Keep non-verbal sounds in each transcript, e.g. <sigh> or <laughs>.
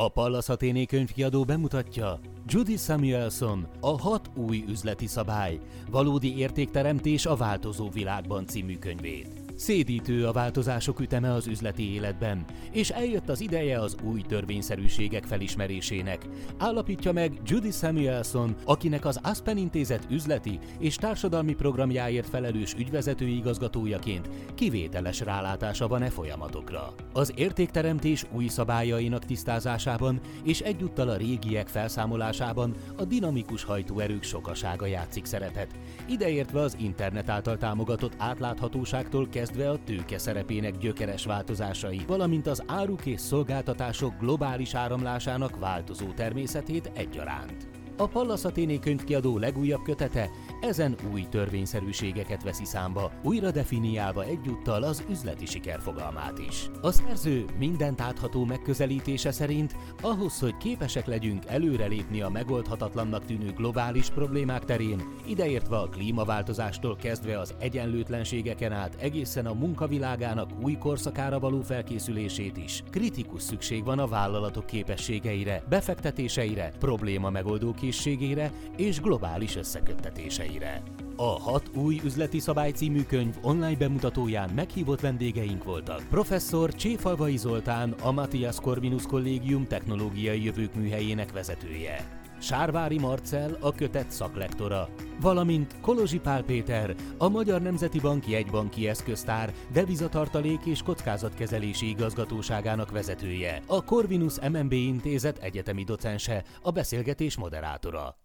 A Pallas Athéné könyvkiadó bemutatja Judy Samuelson, a hat új üzleti szabály, valódi értékteremtés a változó világban című könyvét. Szédítő a változások üteme az üzleti életben, és eljött az ideje az új törvényszerűségek felismerésének. Állapítja meg Judy Samuelson, akinek az Aspen Intézet üzleti és társadalmi programjáért felelős ügyvezető igazgatójaként kivételes rálátása van e folyamatokra. Az értékteremtés új szabályainak tisztázásában és egyúttal a régiek felszámolásában a dinamikus hajtóerők sokasága játszik szerepet, ideértve az internet által támogatott átláthatóságtól kezdve kezdve a tőke szerepének gyökeres változásai, valamint az áruk és szolgáltatások globális áramlásának változó természetét egyaránt. A Pallas Athéné könyvkiadó legújabb kötete ezen új törvényszerűségeket veszi számba, újra definiálva egyúttal az üzleti siker fogalmát is. A szerző mindent átható megközelítése szerint ahhoz, hogy képesek legyünk előrelépni a megoldhatatlannak tűnő globális problémák terén, ideértve a klímaváltozástól kezdve az egyenlőtlenségeken át egészen a munkavilágának új korszakára való felkészülését is, kritikus szükség van a vállalatok képességeire, befektetéseire, probléma megoldó készségére és globális összeköttetéseire. A hat új üzleti szabály című könyv online bemutatóján meghívott vendégeink voltak. Professzor Cséfalvai Zoltán, a Matthias Corvinus Kollégium technológiai jövők műhelyének vezetője. Sárvári Marcel, a kötet szaklektora, valamint Kolozsi Pál Péter, a Magyar Nemzeti Bank jegybanki eszköztár, devizatartalék és kockázatkezelési igazgatóságának vezetője, a Corvinus MNB intézet egyetemi docense, a beszélgetés moderátora.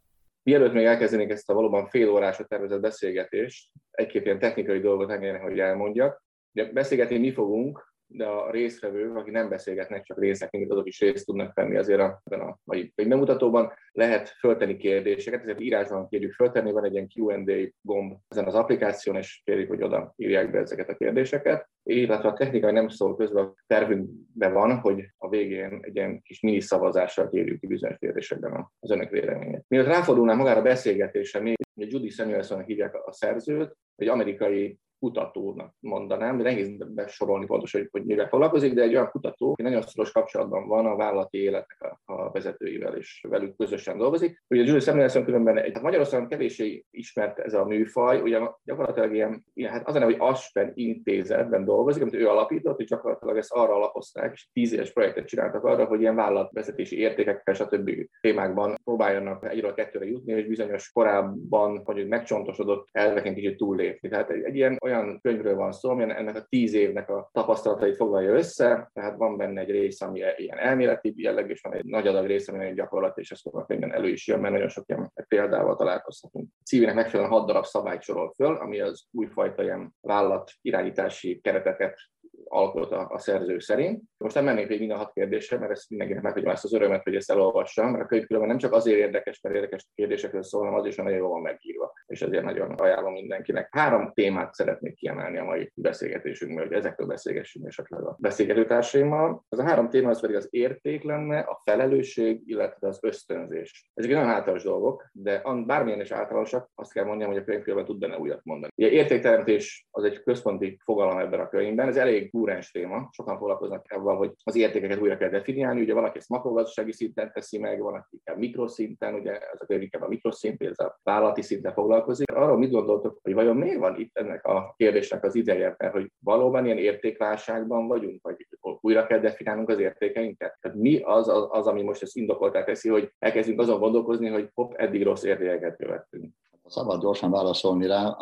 Mielőtt még elkezdenék ezt a valóban fél órásra tervezett beszélgetést, egy-két technikai dolgot engedjenek, hogy elmondjak. Ugye beszélgetni mi fogunk, de a résztvevők, akik nem beszélgetnek, csak részek, mint azok is részt tudnak venni azért a, a mai bemutatóban, lehet föltenni kérdéseket, ezért írásban kérjük föltenni, van egy ilyen Q&A gomb ezen az applikáción, és kérjük, hogy oda írják be ezeket a kérdéseket. Illetve a technikai nem szól közben, a tervünkben van, hogy a végén egy ilyen kis mini szavazással kérjük ki bizonyos kérdésekben az önök véleményét. Mielőtt ráfordulnám magára a beszélgetésre, még Judy Samuelson hívják a szerzőt, egy amerikai kutatónak mondanám, de nehéz besorolni pontosan, hogy, hogy mivel foglalkozik, de egy olyan kutató, aki nagyon szoros kapcsolatban van a vállalati életnek a, a vezetőivel, és velük közösen dolgozik. Ugye Julius Samuelson különben egy, hát Magyarországon kevéssé ismert ez a műfaj, ugye gyakorlatilag ilyen, ilyen hát az a hogy Aspen intézetben dolgozik, amit ő alapított, hogy gyakorlatilag ezt arra alapozták, és tíz éves projektet csináltak arra, hogy ilyen vállalatvezetési értékekkel, stb. témákban próbáljanak egyről kettőre jutni, és bizonyos korábban, hogy megcsontosodott elveken kicsit túllépni. Tehát egy, egy ilyen olyan könyvről van szó, ami ennek a tíz évnek a tapasztalatait foglalja össze, tehát van benne egy rész, ami ilyen elméleti jelleg, és van egy nagy adag rész, ami egy gyakorlat, és ezt a könyvben elő is jön, mert nagyon sok ilyen példával találkozhatunk. Cívének megfelelően hat darab szabályt sorol föl, ami az újfajta ilyen vállalat irányítási kereteket alkot a, a szerző szerint. Most nem mennék végig minden hat kérdésre, mert ezt mindenkinek meghagyom ezt az örömet, hogy ezt elolvassam, mert a könyv különben nem csak azért érdekes, mert érdekes kérdésekről szól, hanem az is nagyon jól van megírva, és ezért nagyon ajánlom mindenkinek. Három témát szeretnék kiemelni a mai beszélgetésünkből, hogy ezekről beszélgessünk esetleg a beszélgetőtársaimmal. Az a három téma az pedig az érték lenne, a felelősség, illetve az ösztönzés. Ezek nagyon általános dolgok, de bármilyen is általánosak, azt kell mondjam, hogy a könyvkülönben tud benne újat mondani. Ugye értékteremtés az egy központi fogalom ebben a könyvben, ez elég kúrens téma, sokan foglalkoznak avval, hogy az értékeket újra kell definiálni, ugye valaki ezt makrogazdasági szinten teszi meg, van, aki inkább mikroszinten, ugye ez a inkább a mikroszint, ez a vállalati szinten foglalkozik. Arról mit gondoltok, hogy vajon miért van itt ennek a kérdésnek az ideje, mert hogy valóban ilyen értékválságban vagyunk, vagy újra kell definiálnunk az értékeinket? Tehát mi az, az, az ami most ezt indokoltá teszi, hogy elkezdjünk azon gondolkozni, hogy hopp, eddig rossz értékeket követtünk szabad gyorsan válaszolni rá.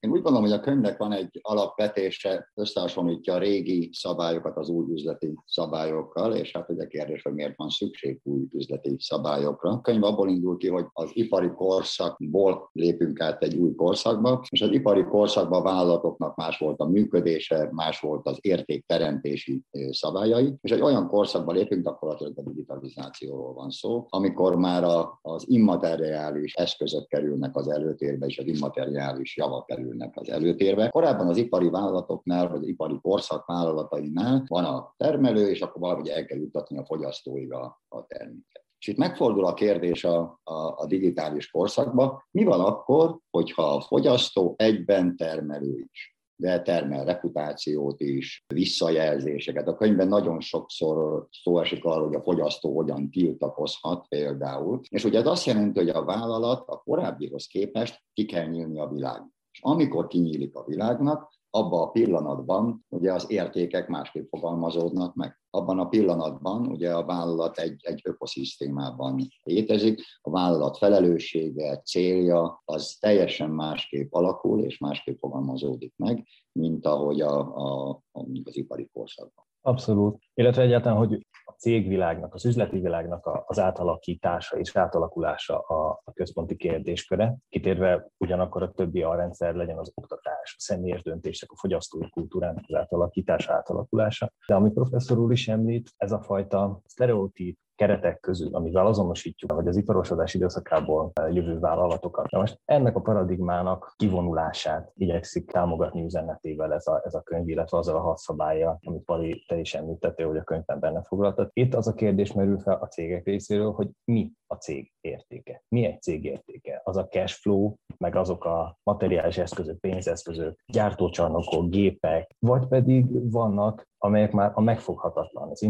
Én úgy gondolom, hogy a könyvnek van egy alapvetése, összehasonlítja a régi szabályokat az új üzleti szabályokkal, és hát ugye kérdés, hogy miért van szükség új üzleti szabályokra. A könyv abból indul ki, hogy az ipari korszakból lépünk át egy új korszakba, és az ipari korszakban a vállalatoknak más volt a működése, más volt az értékteremtési szabályai, és egy olyan korszakba lépünk, gyakorlatilag a digitalizációról van szó, amikor már az immateriális eszközök kerülnek az elő előtérbe, és az immateriális javak kerülnek az előtérbe. Korábban az ipari vállalatoknál, vagy ipari korszak vállalatainál van a termelő, és akkor valahogy el kell juttatni a fogyasztóig a, a terméket. És itt megfordul a kérdés a, a, a digitális korszakba, mi van akkor, hogyha a fogyasztó egyben termelő is? De termel reputációt is, visszajelzéseket. A könyvben nagyon sokszor szó esik arról, hogy a fogyasztó hogyan tiltakozhat például. És ugye ez azt jelenti, hogy a vállalat a korábbihoz képest ki kell nyílni a világ. És amikor kinyílik a világnak, abban a pillanatban ugye az értékek másképp fogalmazódnak meg. Abban a pillanatban ugye a vállalat egy, egy ökoszisztémában létezik, a vállalat felelőssége, célja az teljesen másképp alakul és másképp fogalmazódik meg, mint ahogy a, a, a, az ipari korszakban. Abszolút. Illetve egyáltalán, hogy a cégvilágnak, az üzleti világnak az átalakítása és átalakulása a, központi kérdésköre, kitérve ugyanakkor a többi a rendszer legyen az oktatás, a személyes döntések, a fogyasztói kultúrának az átalakítása, átalakulása. De ami professzor úr is említ, ez a fajta sztereotíp keretek közül, amivel azonosítjuk, vagy az iparosodás időszakából jövő vállalatokat. Na most ennek a paradigmának kivonulását igyekszik támogatni üzenetével ez a, ez a könyv, illetve azzal a hat szabálya, amit Pali te is említettél, hogy a könyvben benne foglaltad. Itt az a kérdés merül fel a cégek részéről, hogy mi cég értéke. Mi egy cég értéke? Az a cash flow, meg azok a materiális eszközök, pénzeszközök, gyártócsarnokok, gépek, vagy pedig vannak amelyek már a megfoghatatlan, az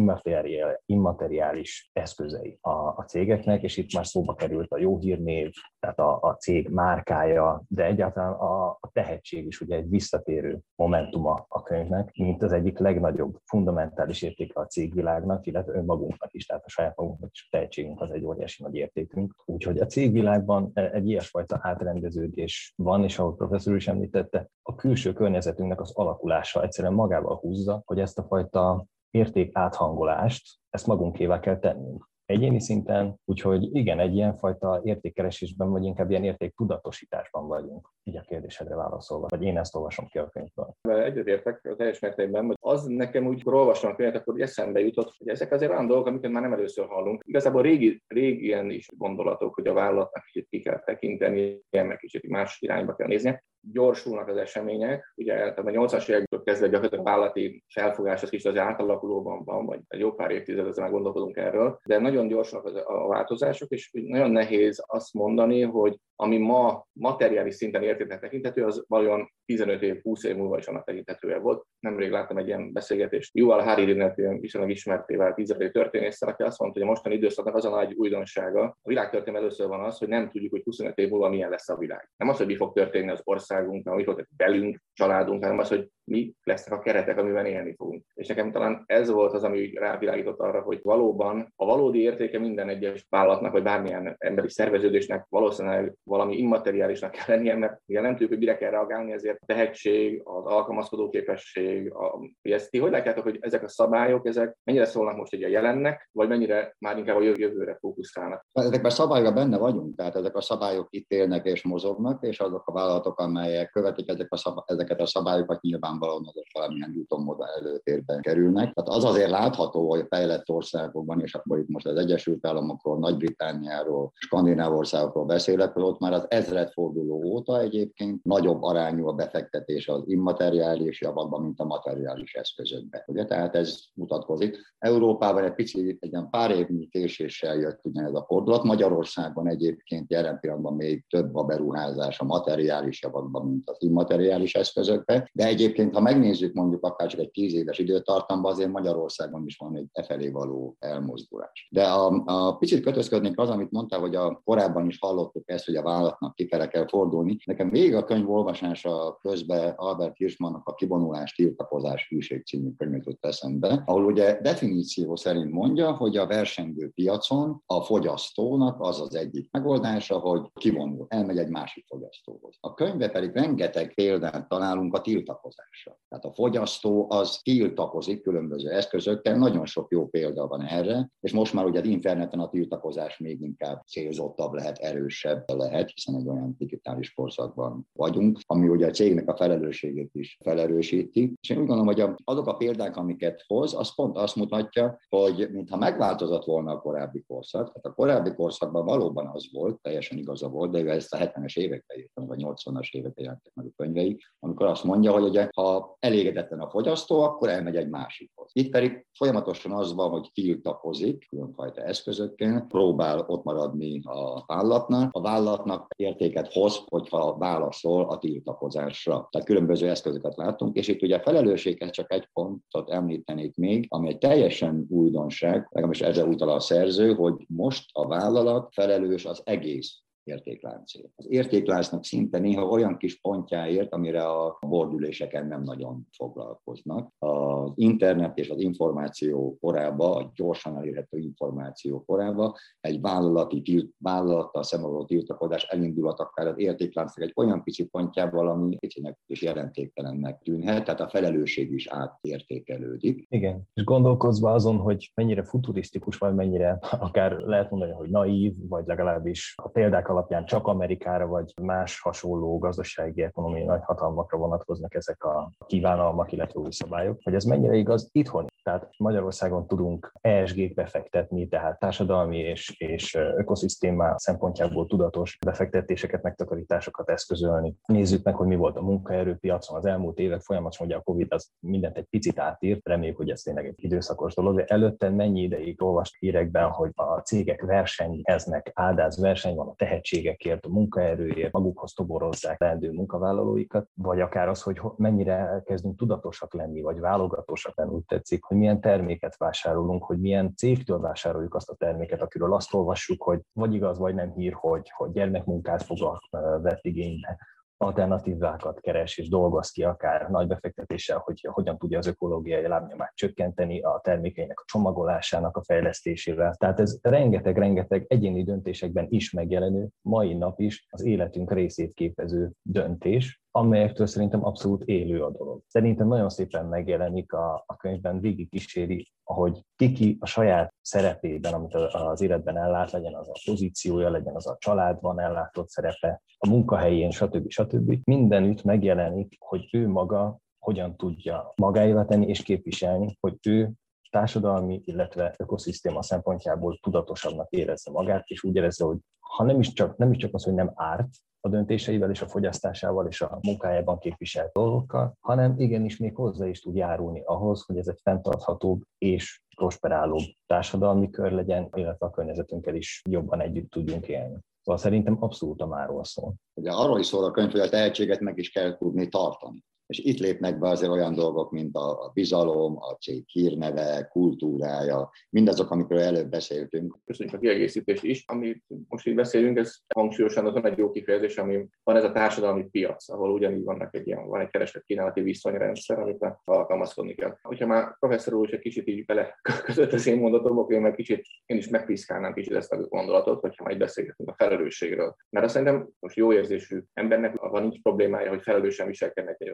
immateriális eszközei a, a cégeknek, és itt már szóba került a jó hírnév, tehát a, a cég márkája, de egyáltalán a, a tehetség is ugye egy visszatérő momentuma a könyvnek, mint az egyik legnagyobb fundamentális értéke a cégvilágnak, illetve önmagunknak is, tehát a saját magunknak is a tehetségünk az egy óriási nagy értékünk. Úgyhogy a cégvilágban egy ilyesfajta átrendeződés van, és ahogy professzor is említette, a külső környezetünknek az alakulása egyszerűen magával húzza, hogy ezt a fajta érték áthangolást, ezt magunkével kell tennünk egyéni szinten, úgyhogy igen, egy ilyen fajta értékkeresésben, vagy inkább ilyen értéktudatosításban vagyunk, így a kérdésedre válaszolva, vagy én ezt olvasom ki a könyvből. Egyetértek teljes mértékben, hogy az nekem úgy, amikor olvastam a könyvet, akkor eszembe jutott, hogy ezek azért olyan dolgok, amiket már nem először hallunk. Igazából régi, régien is gondolatok, hogy a vállalatnak kicsit ki kell tekinteni, ilyen meg kicsit más irányba kell nézni gyorsulnak az események. Ugye tehát a 80-as évektől kezdve gyakorlatilag a vállalati felfogás az kicsit az átalakulóban van, vagy egy jó pár évtized ezzel már gondolkodunk erről, de nagyon gyorsak a változások, és nagyon nehéz azt mondani, hogy ami ma materiális szinten értéknek tekinthető, az vajon 15 év, 20 év múlva is annak tekintetője volt. Nemrég láttam egy ilyen beszélgetést Yuval Hariri viszonylag ismertével, izraeli történésszel, aki azt mondta, hogy a mostani időszaknak az a nagy újdonsága. A világtörténelem először van az, hogy nem tudjuk, hogy 25 év múlva milyen lesz a világ. Nem az, hogy mi fog történni az országunknak, mi fog velünk, családunk, hanem az, hogy mi lesznek a keretek, amiben élni fogunk. És nekem talán ez volt az, ami rávilágított arra, hogy valóban a valódi értéke minden egyes vállalatnak, vagy bármilyen emberi szerveződésnek valószínűleg valami immateriálisnak kell lennie, mert ugye nem tudjuk, hogy mire kell reagálni, ezért a tehetség, az alkalmazkodó képesség, a, ezt ti hogy látjátok, hogy ezek a szabályok, ezek mennyire szólnak most egy a jelennek, vagy mennyire már inkább a jövőre fókuszálnak? Ezekben a szabályokban benne vagyunk, tehát ezek a szabályok itt élnek és mozognak, és azok a vállalatok, amelyek követik ezek a szab- ezeket a szabályokat, nyilvánvalóan azok valamilyen úton módon előtérben kerülnek. Tehát az azért látható, hogy fejlett országokban, és akkor itt most az Egyesült Államokról, Nagy-Britániáról, Skandináv országokról beszélek, hogy ott már az ezredforduló óta egyébként nagyobb arányú a befektetés az immateriális javakban, mint a materiális eszközökben. Ugye? Tehát ez mutatkozik. Európában egy picit, egy ilyen pár évnyi késéssel jött ugyanez a fordulat. Magyarországon egyébként jelen pillanatban még több a beruházás a materiális javakban, mint az immateriális eszközökben. De egyébként, ha megnézzük mondjuk akár csak egy tíz éves időtartamban, azért Magyarországon is van egy e felé való elmozdulás. De a, a picit kötözködnék az, amit mondta, hogy a korábban is hallottuk ezt, hogy a vállalatnak kifele kell fordulni. Nekem még a könyv olvasása közben Albert Hirschmannnak a Kivonulás, tiltakozás, hűség című könyvet jut eszembe, ahol ugye definíció szerint mondja, hogy a versengő piacon a fogyasztónak az az egyik megoldása, hogy kivonul, elmegy egy másik fogyasztóhoz. A könyve pedig rengeteg példát találunk a tiltakozásra. Tehát a fogyasztó az tiltakozik különböző eszközökkel, nagyon sok jó példa van erre, és most már ugye az interneten a tiltakozás még inkább célzottabb lehet, erősebb lehet, hiszen egy olyan digitális korszakban vagyunk, ami ugye a cégnek a felelősségét is felerősíti. És én úgy gondolom, hogy azok a példák, amiket hoz, az pont azt mutatja, hogy mintha megváltozott volna a korábbi korszak, tehát a korábbi korszakban valóban az volt, teljesen igaza volt, de ő ezt a 70-es években írtam, vagy 80-as évek években jelentek meg a könyvei, amikor azt mondja, hogy ugye, ha elégedetlen a fogyasztó, akkor elmegy egy másikhoz. Itt pedig folyamatosan az van, hogy tiltakozik különfajta eszközökkel, próbál ott maradni a vállalatnak. A vállalatnak értéket hoz, hogyha válaszol a tiltakozásra. Tehát különböző eszközöket látunk, és itt ugye a felelősséghez csak egy pontot említenék még, ami egy teljesen újdonság, legalábbis ezzel utal a szerző, hogy most a vállalat felelős az egész értékláncért. Az értékláncnak szinte néha olyan kis pontjáért, amire a bordüléseken nem nagyon foglalkoznak. Az internet és az információ korába, a gyorsan elérhető információ korába egy vállalati tilt, vállalattal szemben tiltakozás elindulhat akár az értékláncnak egy olyan pici pontjával, ami kicsinek és jelentéktelennek tűnhet, tehát a felelősség is átértékelődik. Igen, és gondolkozva azon, hogy mennyire futurisztikus, vagy mennyire akár lehet mondani, hogy naív, vagy legalábbis a példák alapján csak Amerikára vagy más hasonló gazdasági ekonomiai nagyhatalmakra vonatkoznak ezek a kívánalmak, illetve új szabályok, hogy ez mennyire igaz itthon. Tehát Magyarországon tudunk ESG-t befektetni, tehát társadalmi és, és ökoszisztémá szempontjából tudatos befektetéseket, megtakarításokat eszközölni. Nézzük meg, hogy mi volt a munkaerőpiacon az elmúlt évek folyamatosan, hogy a COVID az mindent egy picit átírt, reméljük, hogy ez tényleg egy időszakos dolog, de előtte mennyi ideig olvast hírekben, hogy a cégek versenyeznek, áldáz verseny van a tehetségekért, a munkaerőért, magukhoz toborozzák leendő munkavállalóikat, vagy akár az, hogy mennyire kezdünk tudatosak lenni, vagy válogatósak lenni, úgy tetszik, hogy milyen terméket vásárolunk, hogy milyen cégtől vásároljuk azt a terméket, akiről azt olvassuk, hogy vagy igaz, vagy nem hír, hogy, hogy gyermekmunkát fog vett igénybe, alternatívákat keres és dolgoz ki akár nagy befektetéssel, hogy hogyan tudja az ökológiai lábnyomát csökkenteni a termékeinek a csomagolásának a fejlesztésével. Tehát ez rengeteg-rengeteg egyéni döntésekben is megjelenő, mai nap is az életünk részét képező döntés, amelyektől szerintem abszolút élő a dolog. Szerintem nagyon szépen megjelenik a, a könyvben, végig kíséri, ahogy kiki a saját szerepében, amit az életben ellát, legyen az a pozíciója, legyen az a családban ellátott szerepe, a munkahelyén, stb. stb. Mindenütt megjelenik, hogy ő maga hogyan tudja magáévá tenni és képviselni, hogy ő társadalmi, illetve ökoszisztéma szempontjából tudatosabbnak érezze magát, és úgy érezze, hogy ha nem is csak, nem is csak az, hogy nem árt, a döntéseivel és a fogyasztásával és a munkájában képviselt dolgokkal, hanem igenis még hozzá is tud járulni ahhoz, hogy ez egy fenntarthatóbb és prosperálóbb társadalmi kör legyen, illetve a környezetünkkel is jobban együtt tudjunk élni. Szóval szerintem abszolút a máról szól. Ugye arról is szól a könyv, hogy a tehetséget meg is kell tudni tartani. És itt lépnek be azért olyan dolgok, mint a bizalom, a cég hírneve, kultúrája, mindazok, amikről előbb beszéltünk. Köszönjük a kiegészítést is. Amit most így beszélünk, ez hangsúlyosan azon egy jó kifejezés, ami van ez a társadalmi piac, ahol ugyanígy vannak egy ilyen, van egy kereslet-kínálati viszonyrendszer, amit alkalmazkodni kell. Hogyha már professzor úr is kicsit így bele <laughs> között az én mondatomba, én meg kicsit, én is megpiszkálnám kicsit ezt a gondolatot, hogyha majd beszélgetünk a felelősségről. Mert azt szerintem most jó érzésű embernek van nincs problémája, hogy felelősen viselkednek egy.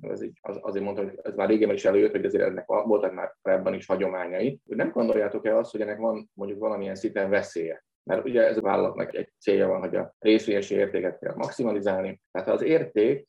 Ez így, az, azért mondtam, hogy ez már régen is előjött, hogy azért ennek voltak már korábban is hagyományai. Nem gondoljátok-e azt, hogy ennek van mondjuk valamilyen szinten veszélye? Mert ugye ez a vállalatnak egy célja van, hogy a részvényesi értéket kell maximalizálni. Tehát az érték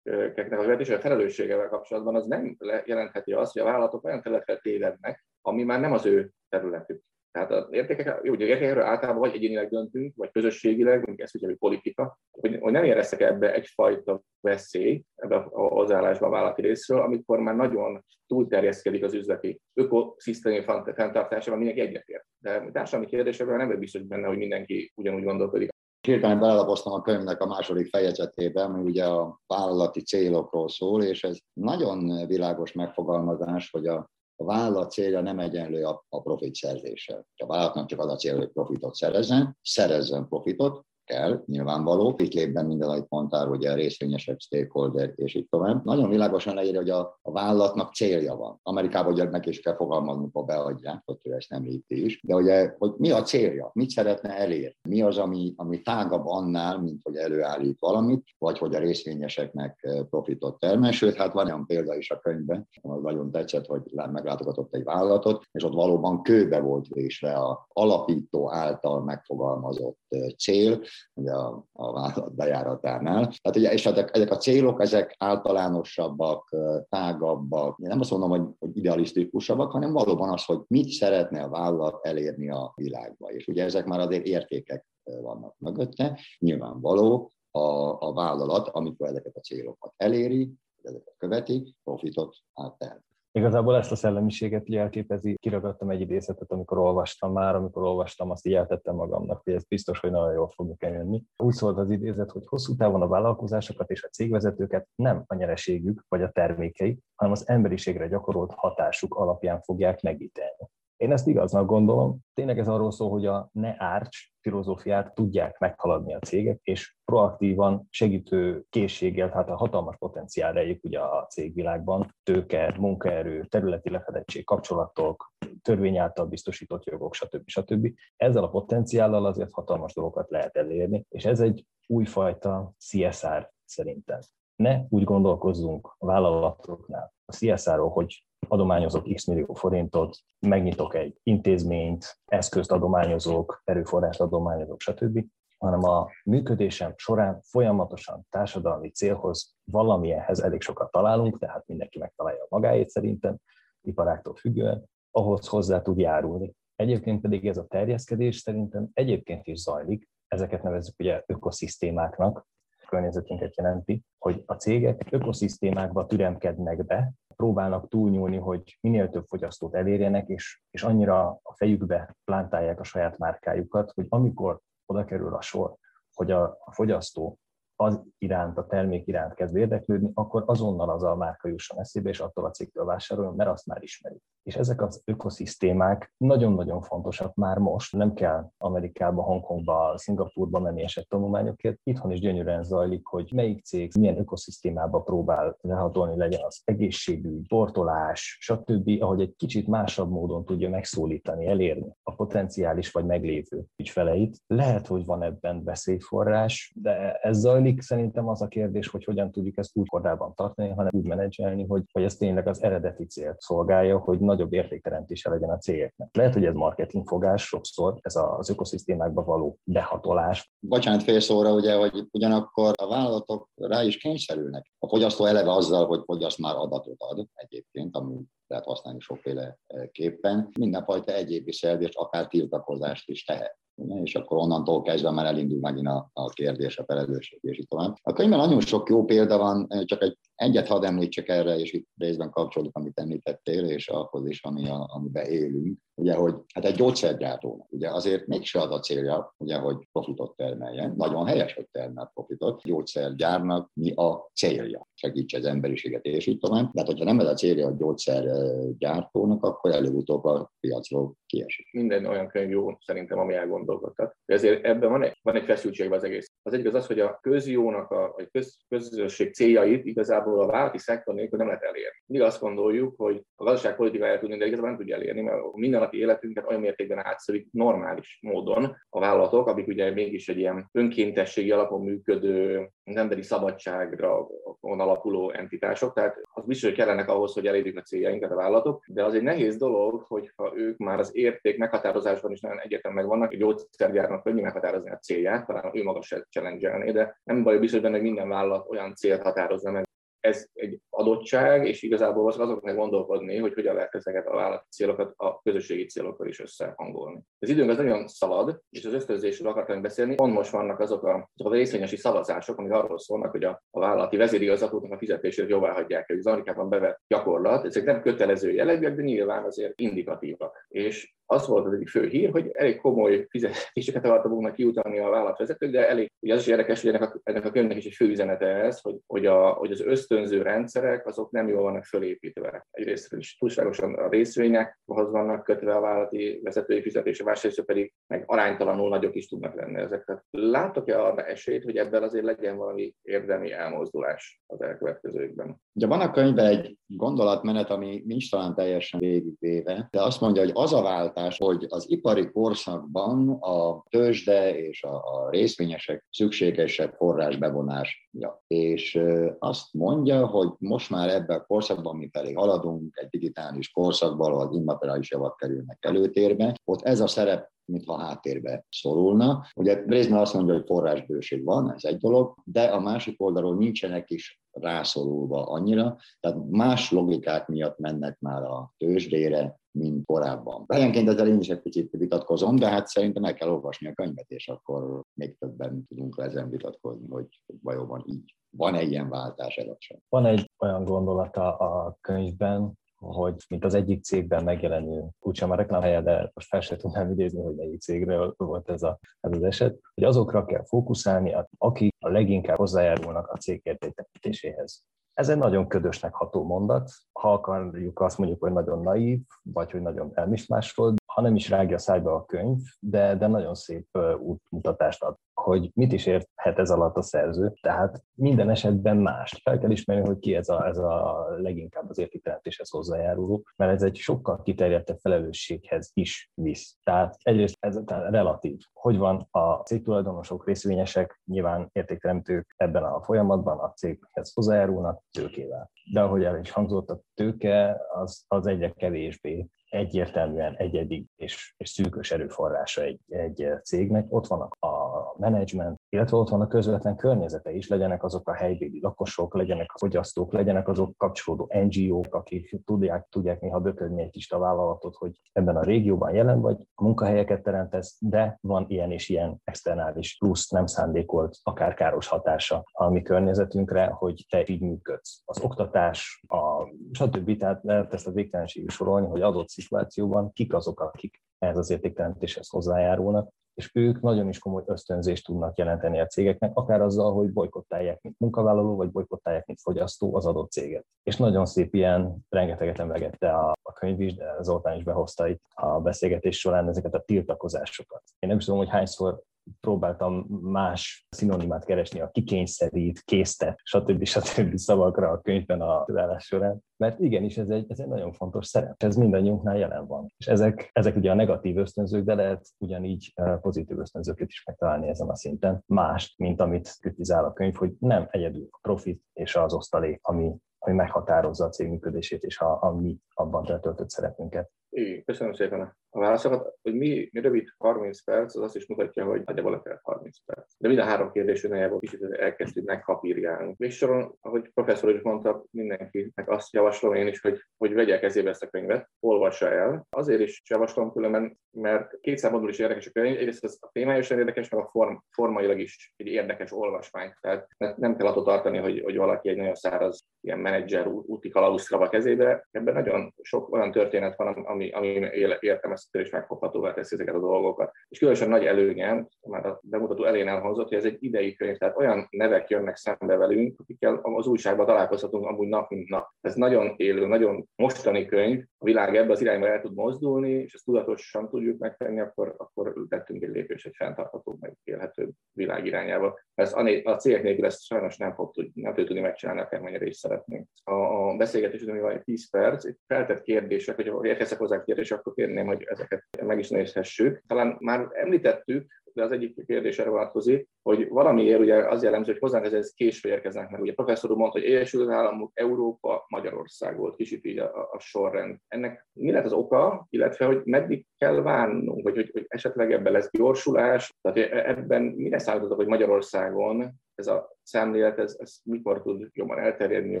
a vezetése felelősségevel kapcsolatban az nem jelentheti azt, hogy a vállalatok olyan területre tévednek, ami már nem az ő területük. Tehát az értékek, jó, ugye értékekről általában vagy egyénileg döntünk, vagy közösségileg, mondjuk ezt ugye politika, hogy, hogy nem éreztek ebbe egyfajta veszély ebbe a hozzáállásba a vállalati részről, amikor már nagyon túlterjeszkedik az üzleti ökoszisztémi fenntartásában, mindenki egyetért. De társadalmi kérdésekben nem biztos benne, hogy mindenki ugyanúgy gondolkodik. Hirtelen belelapoztam a könyvnek a második fejezetében, ami ugye a vállalati célokról szól, és ez nagyon világos megfogalmazás, hogy a a vállalat célja nem egyenlő a, a profit szerzéssel. A vállalatnak csak az a cél, hogy profitot szerezzen, szerezzen profitot, kell, nyilvánvaló. Itt lép be minden, amit mondtál, hogy a részvényesek, stakeholder, és így tovább. Nagyon világosan leírja, hogy a, a vállalatnak célja van. Amerikában ugye meg is kell fogalmazni, ha beadják, hogy ezt nem íti is. De ugye, hogy mi a célja, mit szeretne elérni, mi az, ami, ami tágabb annál, mint hogy előállít valamit, vagy hogy a részvényeseknek eh, profitot termel. Sőt, hát van olyan példa is a könyvben, az nagyon tetszett, hogy meglátogatott egy vállalatot, és ott valóban kőbe volt vésve a alapító által megfogalmazott eh, cél, ugye a, a vállalat bejáratánál. Tehát ugye, és ezek, ezek a célok, ezek általánosabbak, tágabbak, nem azt mondom, hogy, hogy idealisztikusabbak, hanem valóban az, hogy mit szeretne a vállalat elérni a világba. És ugye ezek már azért értékek vannak mögötte. Nyilvánvaló, a, a vállalat, amikor ezeket a célokat eléri, ezeket követi, profitot átel. Igazából ezt a szellemiséget így elképezi, kiragadtam egy idézetet, amikor olvastam már, amikor olvastam, azt így eltettem magamnak, hogy ez biztos, hogy nagyon jól fog jönni. Úgy szólt az idézet, hogy hosszú távon a vállalkozásokat és a cégvezetőket nem a nyereségük vagy a termékeik, hanem az emberiségre gyakorolt hatásuk alapján fogják megítélni. Én ezt igaznak gondolom. Tényleg ez arról szól, hogy a ne árcs filozófiát tudják meghaladni a cégek, és proaktívan segítő készséggel, tehát a hatalmas potenciál rejlik ugye a cégvilágban, tőke, munkaerő, területi lefedettség, kapcsolatok, törvény által biztosított jogok, stb. stb. Ezzel a potenciállal azért hatalmas dolgokat lehet elérni, és ez egy újfajta CSR szerintem. Ne úgy gondolkozzunk a vállalatoknál, a CSR-ról, hogy adományozok x millió forintot, megnyitok egy intézményt, eszközt adományozok, erőforrást adományozok, stb., hanem a működésem során folyamatosan társadalmi célhoz valamilyenhez elég sokat találunk, tehát mindenki megtalálja magáét szerintem, iparáktól függően, ahhoz hozzá tud járulni. Egyébként pedig ez a terjeszkedés szerintem egyébként is zajlik, ezeket nevezzük ugye ökoszisztémáknak, környezetünket jelenti, hogy a cégek ökoszisztémákba türemkednek be, próbálnak túlnyúlni, hogy minél több fogyasztót elérjenek, és, és annyira a fejükbe plántálják a saját márkájukat, hogy amikor oda kerül a sor, hogy a, a fogyasztó az iránt, a termék iránt kezd érdeklődni, akkor azonnal az a márka jusson eszébe, és attól a cégtől vásároljon, mert azt már ismeri. És ezek az ökoszisztémák nagyon-nagyon fontosak már most. Nem kell Amerikába, Hongkongba, Szingapurba menni eset tanulmányokért. Itthon is gyönyörűen zajlik, hogy melyik cég milyen ökoszisztémába próbál lehatolni, legyen az egészségügy, portolás, stb., ahogy egy kicsit másabb módon tudja megszólítani, elérni a potenciális vagy meglévő ügyfeleit. Lehet, hogy van ebben veszélyforrás, de ez zajlik, mindig szerintem az a kérdés, hogy hogyan tudjuk ezt úgy kordában tartani, hanem úgy menedzselni, hogy, hogy ez tényleg az eredeti célt szolgálja, hogy nagyobb értékteremtése legyen a cégeknek. Lehet, hogy ez marketingfogás sokszor, ez az ökoszisztémákba való behatolás. Bocsánat, fél szóra, ugye, hogy ugyanakkor a vállalatok rá is kényszerülnek. A fogyasztó eleve azzal, hogy fogyaszt már adatot ad egyébként, ami lehet használni sokféle eh, képpen. Mindenfajta egyéb viselkedést, akár tiltakozást is tehet és akkor onnantól kezdve már elindul megint a, a kérdés, a felelősség, és így tovább. A könyvben nagyon sok jó példa van, csak egy, egyet hadd említsek erre, és itt részben kapcsolódik, amit említettél, és ahhoz is, ami a, amiben élünk ugye, hogy hát egy gyógyszergyártónak ugye azért mégse az a célja, ugye, hogy profitot termeljen. Nagyon helyes, hogy termel profitot. Gyógyszergyárnak mi a célja? Segítse az emberiséget, és így tovább. De hát, hogyha nem ez a célja a gyógyszergyártónak, akkor előbb-utóbb a piacról kiesik. Minden olyan könyv jó szerintem, ami elgondolkodtat. Ezért ebben van egy, van egy feszültség az egész. Az egyik az az, hogy a közjónak, a, vagy köz, közösség céljait igazából a válti szektor nélkül nem lehet elérni. Mi azt gondoljuk, hogy a gazdaságpolitika el tudni, de igazából nem tudja elérni, mert minden napi életünket olyan mértékben átszövik normális módon a vállalatok, akik ugye mégis egy ilyen önkéntességi alapon működő, az emberi szabadságra alapuló entitások, tehát az biztos, hogy kellenek ahhoz, hogy elérjük a céljainkat a vállalatok, de az egy nehéz dolog, hogyha ők már az érték meghatározásban is nagyon egyetem meg vannak, egy gyógyszergyárnak könnyű meghatározni a célját, talán ő maga se challenge de nem baj biztos benne, hogy minden vállalat olyan célt határozza meg, ez egy adottság, és igazából azoknak gondolkodni, hogy hogyan lehet ezeket a vállalati célokat a közösségi célokkal is összehangolni. Az időnk az nagyon szalad, és az ösztönzésről akartam beszélni. Pont most vannak azok a, azok a részvényesi szavazások, amik arról szólnak, hogy a, a vállalati vezérigazgatóknak a fizetését jóvá hagyják, az Amerikában bevett gyakorlat. Ezek nem kötelező jellegűek, de nyilván azért indikatívak. És az volt az egyik fő hír, hogy elég komoly fizetéseket akartak volna kiutalni a vállalatvezetők, de elég, ugye az is érdekes, hogy ennek a, ennek a könyvnek is egy fő üzenete ez, hogy, hogy, a, hogy az ösztönző rendszerek azok nem jól vannak fölépítve. Egyrészt is túlságosan a részvényekhoz vannak kötve a vállalati vezetői fizetése, másrészt pedig meg aránytalanul nagyok is tudnak lenni ezek. Tehát látok-e arra esélyt, hogy ebben azért legyen valami érdemi elmozdulás az elkövetkezőkben? Ugye van a könyvben egy gondolatmenet, ami nincs talán teljesen végigvéve, de azt mondja, hogy az a váltás, hogy az ipari korszakban a tőzsde és a, a részvényesek szükségesebb forrásbevonás. Ja. És azt mondja, hogy most már ebben a korszakban, mi felé haladunk, egy digitális korszakban, ahol az immateriális javak kerülnek előtérbe, ott ez a szerep mintha háttérbe szorulna. Ugye részben azt mondja, hogy forrásbőség van, ez egy dolog, de a másik oldalról nincsenek is rászorulva annyira, tehát más logikák miatt mennek már a tőzsdére, mint korábban. Helyenként ezzel én is egy picit vitatkozom, de hát szerintem meg kell olvasni a könyvet, és akkor még többen tudunk ezen vitatkozni, hogy valóban így van-e ilyen váltás sem. Van egy olyan gondolata a könyvben, hogy mint az egyik cégben megjelenő, úgysem a reklámhelye, de most fel sem tudnám idézni, hogy melyik cégről volt ez, a, ez az eset, hogy azokra kell fókuszálni, akik a leginkább hozzájárulnak a cég értékesítéséhez. Ez egy nagyon ködösnek ható mondat. Ha akarjuk azt mondjuk, hogy nagyon naív, vagy hogy nagyon elmismásolt, ha nem is rágja szájba a könyv, de, de nagyon szép útmutatást ad hogy mit is érthet ez alatt a szerző. Tehát minden esetben más. Fel kell ismerni, hogy ki ez a, ez a leginkább az értékteremtéshez hozzájáruló, mert ez egy sokkal kiterjedtebb felelősséghez is visz. Tehát egyrészt ez tehát relatív. Hogy van a cégtulajdonosok, részvényesek, nyilván értékteremtők ebben a folyamatban a céghez hozzájárulnak tőkével. De ahogy el is hangzott, a tőke az, az egyre kevésbé egyértelműen egyedi és, és szűkös erőforrása egy, egy cégnek. Ott vannak a menedzsment, illetve ott van a közvetlen környezete is, legyenek azok a helybéli lakosok, legyenek a fogyasztók, legyenek azok kapcsolódó NGO-k, akik tudják, tudják néha böködni egy kis vállalatot, hogy ebben a régióban jelen vagy, munkahelyeket teremtesz, de van ilyen és ilyen externális plusz nem szándékolt, akár káros hatása a mi környezetünkre, hogy te így működsz. Az oktatás, a stb. Tehát lehet ezt a végtelenségű sorolni, hogy adott szituációban kik azok, akik ehhez az értékteremtéshez hozzájárulnak, és ők nagyon is komoly ösztönzést tudnak jelenteni a cégeknek, akár azzal, hogy bolykottálják, mint munkavállaló, vagy bolykottálják, mint fogyasztó az adott céget. És nagyon szép ilyen, rengeteget emlegette a, a könyv is, de Zoltán is behozta itt a beszélgetés során ezeket a tiltakozásokat. Én nem is tudom, hogy hányszor próbáltam más szinonimát keresni, a kikényszerít, késztet, stb. stb. szavakra a könyvben a tudálás során, mert igenis ez egy, ez egy nagyon fontos szerep, ez mindannyiunknál jelen van. És ezek, ezek ugye a negatív ösztönzők, de lehet ugyanígy eh, pozitív ösztönzőket is megtalálni ezen a szinten, mást, mint amit kritizál a könyv, hogy nem egyedül a profit és az osztalék, ami, ami meghatározza a cég működését és a, a mi abban eltöltött szerepünket. Igen, köszönöm szépen a válaszokat. Hogy mi, rövid 30 perc, az azt is mutatja, hogy nagyjából akár 30 perc. De mind a három kérdés nagyjából kicsit elkezdtük megkapírjálni. Még soron, ahogy professzor is mondta, mindenkinek azt javaslom én is, hogy, hogy vegye kezébe ezt a könyvet, olvassa el. Azért is javaslom különben, mert két szempontból is érdekes a könyv. Egyrészt az a témája is érdekes, meg a form, formailag is egy érdekes olvasmány. Tehát nem kell attól tartani, hogy, hogy valaki egy nagyon száraz ilyen menedzser úti kalauszra kezébe. Ebben nagyon sok olyan történet van, ami, ami értelmezhető és megfoghatóvá teszi ezeket a dolgokat. És különösen nagy előnyem, már a bemutató elén elhangzott, hogy ez egy idei könyv, tehát olyan nevek jönnek szembe velünk, akikkel az újságban találkozhatunk amúgy nap mint nap. Ez nagyon élő, nagyon mostani könyv, a világ ebbe az irányba el tud mozdulni, és ezt tudatosan tudjuk megtenni, akkor, akkor tettünk egy lépés egy fenntartható, meg élhető világ irányába. Ez a cégek nélkül ezt sajnos nem fog, tud, nem fog tudni megcsinálni, akármennyire is szeretnénk. A, a beszélgetés ami van egy 10 perc, egy feltett kérdések, hogy érkeztek hozzá kérdések, akkor kérném, hogy ezeket meg is nézhessük. Talán már említettük, de az egyik kérdés erre vonatkozik, hogy valamiért ugye az jellemző, hogy hozzánk ez késve érkeznek meg. Ugye a professzor úr mondta, hogy Egyesült Államok, Európa, Magyarország volt kicsit így a, a sorrend. Ennek mi lehet az oka, illetve hogy meddig kell várnunk, vagy hogy, hogy esetleg ebben lesz gyorsulás, tehát e, ebben mire számítotok, hogy Magyarországon ez a szemlélet, ez, ez mikor tud jobban elterjedni?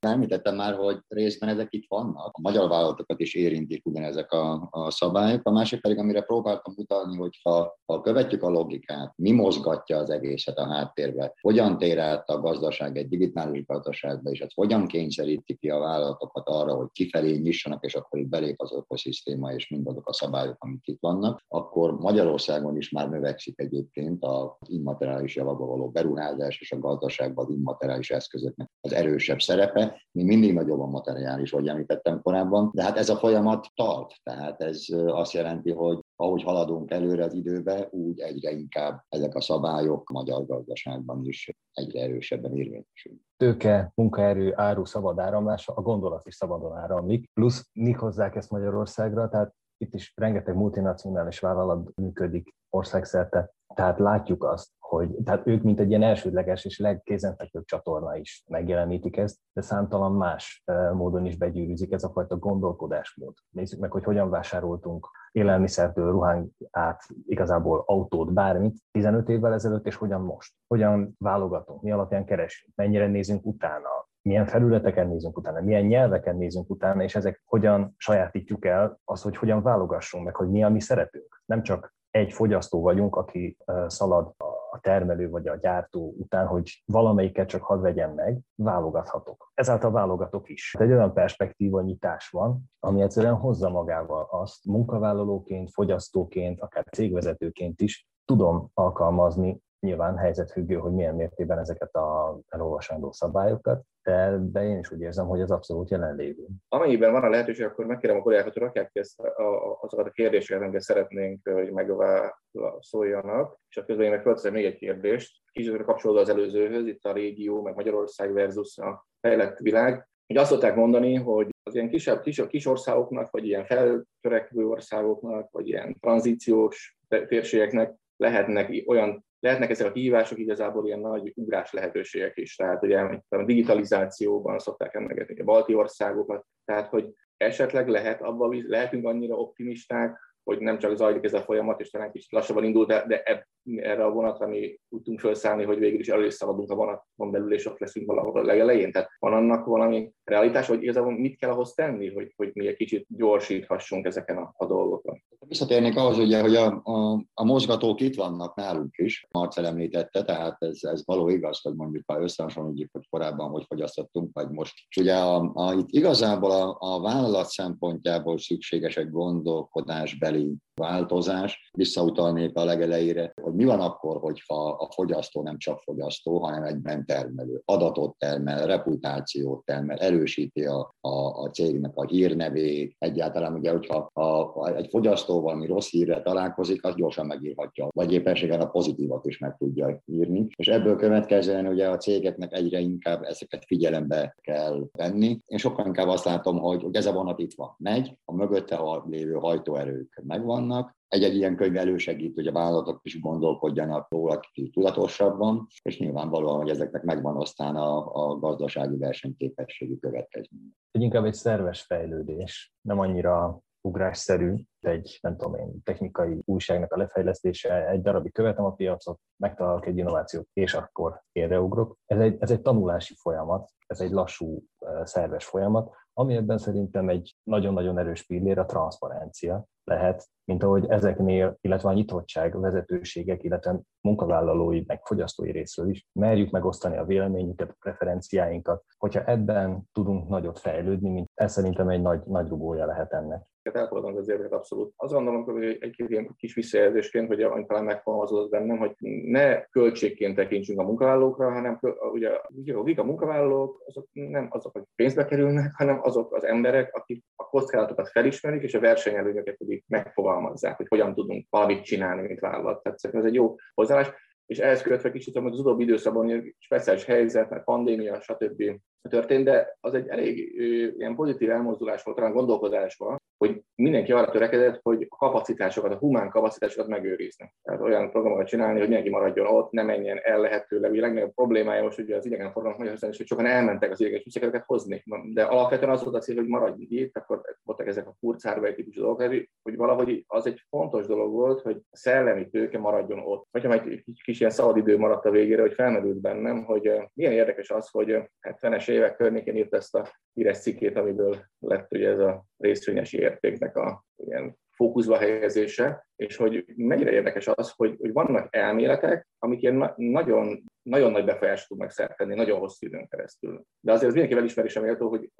Említettem már, hogy részben ezek itt vannak. A magyar vállalatokat is érintik ugyanezek a, a szabályok. A másik pedig, amire próbáltam mutatni, hogy ha, ha követjük a logikát, mi mozgatja az egészet a háttérbe, hogyan tér át a gazdaság egy digitális gazdaságba, és ez hogyan kényszeríti ki a vállalatokat arra, hogy kifelé nyissanak, és akkor itt belép az ökoszisztéma és mindazok a szabályok, amik itt vannak, akkor Magyarországon is már növekszik egyébként az immateriális javakba való beruházás és a gazdaságban az immateriális eszközöknek az erősebb szerepe. Mi mindig nagyobb a materiális, ahogy említettem korábban, de hát ez a folyamat tart. Tehát ez azt jelenti, hogy ahogy haladunk előre az időbe, úgy egyre inkább ezek a szabályok a magyar gazdaságban is egyre erősebben érvényesülnek. Tőke, munkaerő, áru szabad áramlása, a gondolat is szabadon áramlik, plusz mik hozzák ezt Magyarországra, tehát itt is rengeteg multinacionális vállalat működik országszerte, tehát látjuk azt, hogy tehát ők, mint egy ilyen elsődleges és legkézenfekvőbb csatorna is megjelenítik ezt, de számtalan más módon is begyűrűzik ez a fajta gondolkodásmód. Nézzük meg, hogy hogyan vásároltunk élelmiszertől, ruhán át, igazából autót, bármit 15 évvel ezelőtt, és hogyan most. Hogyan válogatunk, mi alapján keresünk, mennyire nézünk utána, milyen felületeken nézünk utána, milyen nyelveken nézünk utána, és ezek hogyan sajátítjuk el azt, hogy hogyan válogassunk meg, hogy mi a mi szeretünk. Nem csak egy fogyasztó vagyunk, aki szalad a termelő vagy a gyártó után, hogy valamelyiket csak hadd vegyem meg, válogathatok. Ezáltal válogatok is. Egy olyan perspektíva nyitás van, ami egyszerűen hozza magával azt munkavállalóként, fogyasztóként, akár cégvezetőként is tudom alkalmazni nyilván helyzetfüggő, hogy milyen mértékben ezeket a elolvasandó szabályokat, de, de én is úgy érzem, hogy ez abszolút jelenlévő. Amennyiben van a lehetőség, akkor megkérem a kollégákat, hogy rakják ki ezt, a, azokat a kérdéseket, amiket szeretnénk, hogy megválaszoljanak, és a közben én meg még egy kérdést, kicsit kapcsolódva az előzőhöz, itt a régió, meg Magyarország versus a fejlett világ. Hogy azt szokták mondani, hogy az ilyen kisebb, kisebb kis országoknak, vagy ilyen feltörekvő országoknak, vagy ilyen tranzíciós térségeknek lehetnek olyan lehetnek ezek a kihívások igazából ilyen nagy ugrás lehetőségek is. Tehát ugye a digitalizációban szokták emlegetni a balti országokat, tehát hogy esetleg lehet abban, lehetünk annyira optimisták, hogy nem csak zajlik ez a folyamat, és talán kicsit lassabban indult, de, de erre a vonatra mi tudtunk felszállni, hogy végül is elő is szaladunk a vonaton belül, és ott leszünk valahol a legelején. Tehát van annak valami realitás, hogy igazából mit kell ahhoz tenni, hogy, hogy mi egy kicsit gyorsíthassunk ezeken a, a dolgokon. Visszatérnék ahhoz, ugye, hogy a, a, a mozgatók itt vannak nálunk is, Marcel említette, tehát ez, ez való igaz, hogy mondjuk ha összehasonlítjuk, hogy korábban hogy fogyasztottunk, vagy most. És ugye a, a, itt igazából a, a vállalat szempontjából szükséges egy gondolkodásbeli változás. Visszautalnék a legelejére, hogy mi van akkor, hogyha a fogyasztó nem csak fogyasztó, hanem egyben termelő. Adatot termel, reputációt termel, erősíti a, a, a cégnek a hírnevét. Egyáltalán ugye, hogyha a, a, egy fogyasztó valami rossz hírre találkozik, az gyorsan megírhatja, vagy éppenséggel a pozitívat is meg tudja írni. És ebből következően ugye a cégeknek egyre inkább ezeket figyelembe kell venni. Én sokkal inkább azt látom, hogy, hogy ez a vonat itt van, megy, a mögötte lévő hajtóerők megvannak, egy-egy ilyen könyv elősegít, hogy a vállalatok is gondolkodjanak róla tudatosabban, és nyilvánvalóan, hogy ezeknek megvan aztán a, a gazdasági versenyképességi következménye. Egy inkább egy szerves fejlődés, nem annyira ugrásszerű, egy, nem tudom én, technikai újságnak a lefejlesztése, egy darabig követem a piacot, megtalálok egy innovációt, és akkor ugrok. Ez egy, ez egy tanulási folyamat, ez egy lassú, szerves folyamat, ami ebben szerintem egy nagyon-nagyon erős pillér a transzparencia lehet, mint ahogy ezeknél, illetve a nyitottság vezetőségek, illetve munkavállalói, meg fogyasztói részről is merjük megosztani a véleményünket, a preferenciáinkat. Hogyha ebben tudunk nagyot fejlődni, mint ez szerintem egy nagy, nagy rugója lehet ennek elfogadom az érveket abszolút. Azt gondolom, hogy egy ilyen kis visszajelzésként, hogy amit talán megfogalmazott bennem, hogy ne költségként tekintsünk a munkavállalókra, hanem ugye, ugye a munkavállalók azok nem azok, akik pénzbe kerülnek, hanem azok az emberek, akik a kockázatokat felismerik, és a versenyelőnyöket pedig megfogalmazzák, hogy hogyan tudunk valamit csinálni, mint vállalat. Tehát ez egy jó hozzáállás és ehhez követve kicsit, hogy az utóbbi időszakban speciális helyzet, mert pandémia, stb. Történt, de az egy elég ilyen pozitív elmozdulás volt, talán gondolkodás van, hogy mindenki arra törekedett, hogy kapacitásokat, a humán kapacitásokat megőrizni. Tehát olyan programokat csinálni, hogy mindenki maradjon ott, ne menjen el lehetőleg. Ugye a legnagyobb problémája most ugye az idegenforgalom Magyarországon is, hogy sokan elmentek az ideges visszakereket hozni. De alapvetően az volt a cél, hogy maradj itt, akkor voltak ezek a furcárbai típusú dolgok, hogy valahogy az egy fontos dolog volt, hogy a szellemi tőke maradjon ott. Vagy ha egy kis ilyen szabadidő maradt a végére, hogy felmerült bennem, hogy milyen érdekes az, hogy 70-es évek környékén írt ezt a híres cikkét, amiből lett ugye ez a részvényes értéknek a ilyen fókuszba helyezése, és hogy mennyire érdekes az, hogy, hogy vannak elméletek, amik ilyen na- nagyon, nagyon nagy befolyást tudnak szertenni, nagyon hosszú időn keresztül. De azért az mindenki elismerésem méltó, hogy,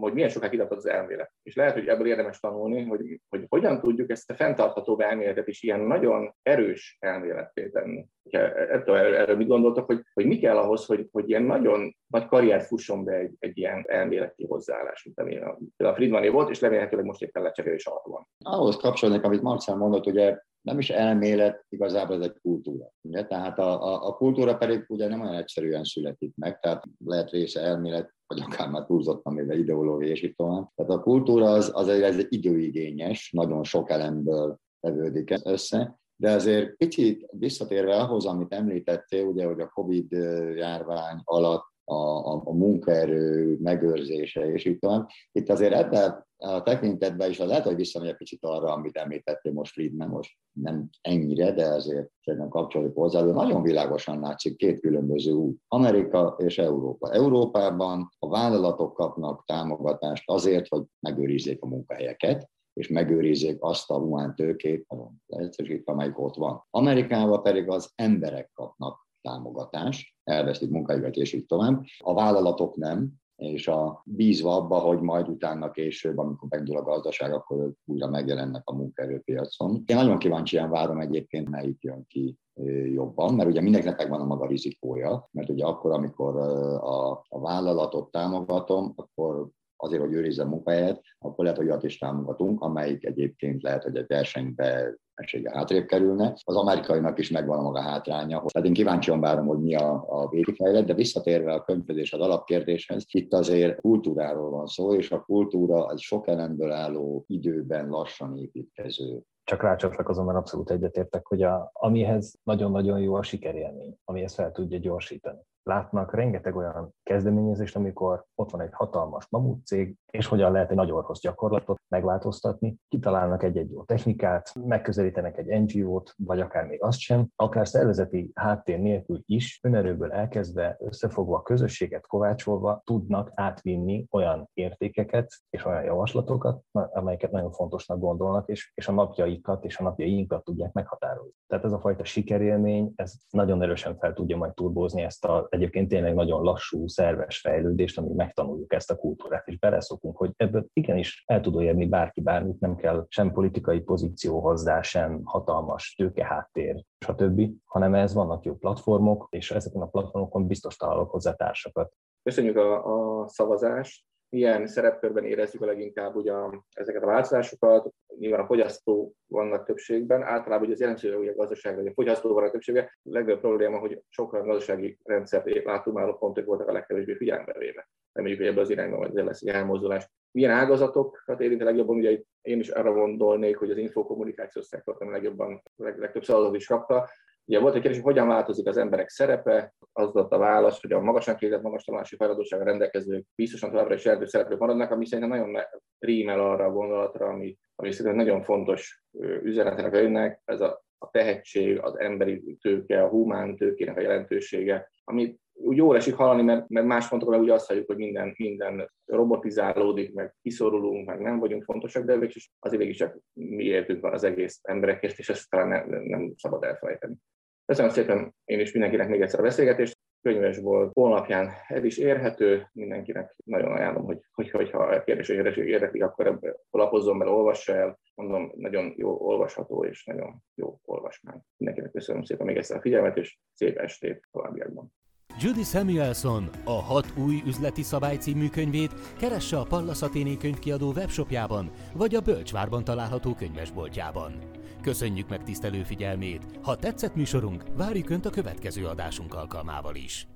hogy milyen sokáig iratott az elmélet. És lehet, hogy ebből érdemes tanulni, hogy, hogy hogyan tudjuk ezt a fenntartható elméletet is ilyen nagyon erős elméletté tenni. Ettől erről mit gondoltak, hogy, hogy mi kell ahhoz, hogy, hogy ilyen nagyon nagy karriert fusson be egy, egy ilyen elméleti hozzáállás, mint amilyen a, a Friedmané volt, és remélhetőleg most éppen lecserélés alatt van. Ahhoz kapcsolódik, amit Marcel mondott, ugye nem is elmélet, igazából ez egy kultúra. Ugye? Tehát a, a, a kultúra pedig ugye nem olyan egyszerűen születik meg, tehát lehet része elmélet, vagy akár már túlzottan még ideológia és itt tovább. Tehát a kultúra az, az egy, időigényes, nagyon sok elemből tevődik össze, de azért picit visszatérve ahhoz, amit említettél, ugye, hogy a Covid járvány alatt a, a, a munkaerő megőrzése, és így tovább. Itt azért ebben a tekintetben is az lehet, hogy visszamegy egy picit arra, amit említettél most Friedman, most nem ennyire, de azért szerintem kapcsolódik hozzá, de nagyon világosan látszik két különböző út. Amerika és Európa. Európában a vállalatok kapnak támogatást azért, hogy megőrizzék a munkahelyeket, és megőrizzék azt a humántőkét, leegyszerűsítve, amelyik ott van. Amerikában pedig az emberek kapnak támogatást, elvesztik munkájukat, és így tovább. A vállalatok nem, és a bízva abba, hogy majd utána később, amikor megdől a gazdaság, akkor ők újra megjelennek a munkaerőpiacon. Én nagyon kíváncsian várom egyébként, melyik jön ki jobban, mert ugye mindenkinek megvan a maga rizikója, mert ugye akkor, amikor a, a vállalatot támogatom, akkor azért, hogy őrizze a munkahelyet, akkor lehet, hogy olyat is támogatunk, amelyik egyébként lehet, hogy egy versenybe esége hátrébb kerülne. Az amerikainak is megvan a maga hátránya. Tehát én kíváncsian várom, hogy mi a, a végifejlet, de visszatérve a könyvhöz az alapkérdéshez, itt azért kultúráról van szó, és a kultúra az sok elemből álló időben lassan építkező csak rácsatlakozom, mert abszolút egyetértek, hogy a, amihez nagyon-nagyon jó a sikerélmény, ami ezt fel tudja gyorsítani látnak rengeteg olyan kezdeményezést, amikor ott van egy hatalmas mamut cég, és hogyan lehet egy nagy orvos gyakorlatot megváltoztatni. Kitalálnak egy-egy jó technikát, megközelítenek egy NGO-t, vagy akár még azt sem, akár szervezeti háttér nélkül is, önerőből elkezdve, összefogva közösséget kovácsolva tudnak átvinni olyan értékeket és olyan javaslatokat, amelyeket nagyon fontosnak gondolnak, és, és a napjaikat és a napjainkat tudják meghatározni. Tehát ez a fajta sikerélmény, ez nagyon erősen fel tudja majd turbózni ezt a egyébként tényleg nagyon lassú, szerves fejlődést, amíg megtanuljuk ezt a kultúrát, és beleszokunk, hogy ebből igenis el tud érni bárki bármit, nem kell sem politikai pozíció hozzá, sem hatalmas tőkeháttér, stb., hanem ez vannak jó platformok, és ezeken a platformokon biztos találok hozzá társakat. Köszönjük a, a szavazást milyen szerepkörben érezzük a leginkább ugye ezeket a változásokat. Nyilván a fogyasztó vannak többségben, általában ugye az jelentőség a gazdaság, hogy a fogyasztó van a többsége. A legnagyobb probléma, hogy sokkal gazdasági rendszert látunk már, pontok voltak a legkevésbé figyelembe véve. Reméljük, hogy ebbe az irányba majd lesz egy elmozdulás. Milyen ágazatokat érint a legjobban? Ugye én is arra gondolnék, hogy az infokommunikációs szektort a legjobban, legtöbb szavazatot is kapta. Ugye volt egy kérdés, hogy hogyan változik az emberek szerepe, az adott a válasz, hogy a magasan képzett, magas tanulási hajlandósága rendelkezők biztosan továbbra is erdő szereplők maradnak, ami szerintem nagyon rímel arra a gondolatra, ami, ami szerintem nagyon fontos üzenetek önnek, ez a, a tehetség, az emberi tőke, a humán tőkének a jelentősége, ami úgy jól esik hallani, mert, mert más pontokon ugye azt halljuk, hogy minden, minden robotizálódik, meg kiszorulunk, meg nem vagyunk fontosak, de végig azért végig csak mi értünk van az egész emberekért, és ezt talán nem, nem szabad elfelejteni. Köszönöm szépen én is mindenkinek még egyszer a beszélgetést. Könyves volt, honlapján ez is érhető, mindenkinek nagyon ajánlom, hogy, hogy, hogyha a kérdés érdekli, akkor ebbe lapozzon bele, olvassa el. Mondom, nagyon jó olvasható és nagyon jó olvasmány. Mindenkinek köszönöm szépen még egyszer a figyelmet, és szép estét továbbiakban. Judy Samuelson a hat új üzleti szabály című könyvét keresse a Pallas Athéné könyvkiadó webshopjában, vagy a Bölcsvárban található könyvesboltjában. Köszönjük meg tisztelő figyelmét! Ha tetszett műsorunk, várjuk Önt a következő adásunk alkalmával is!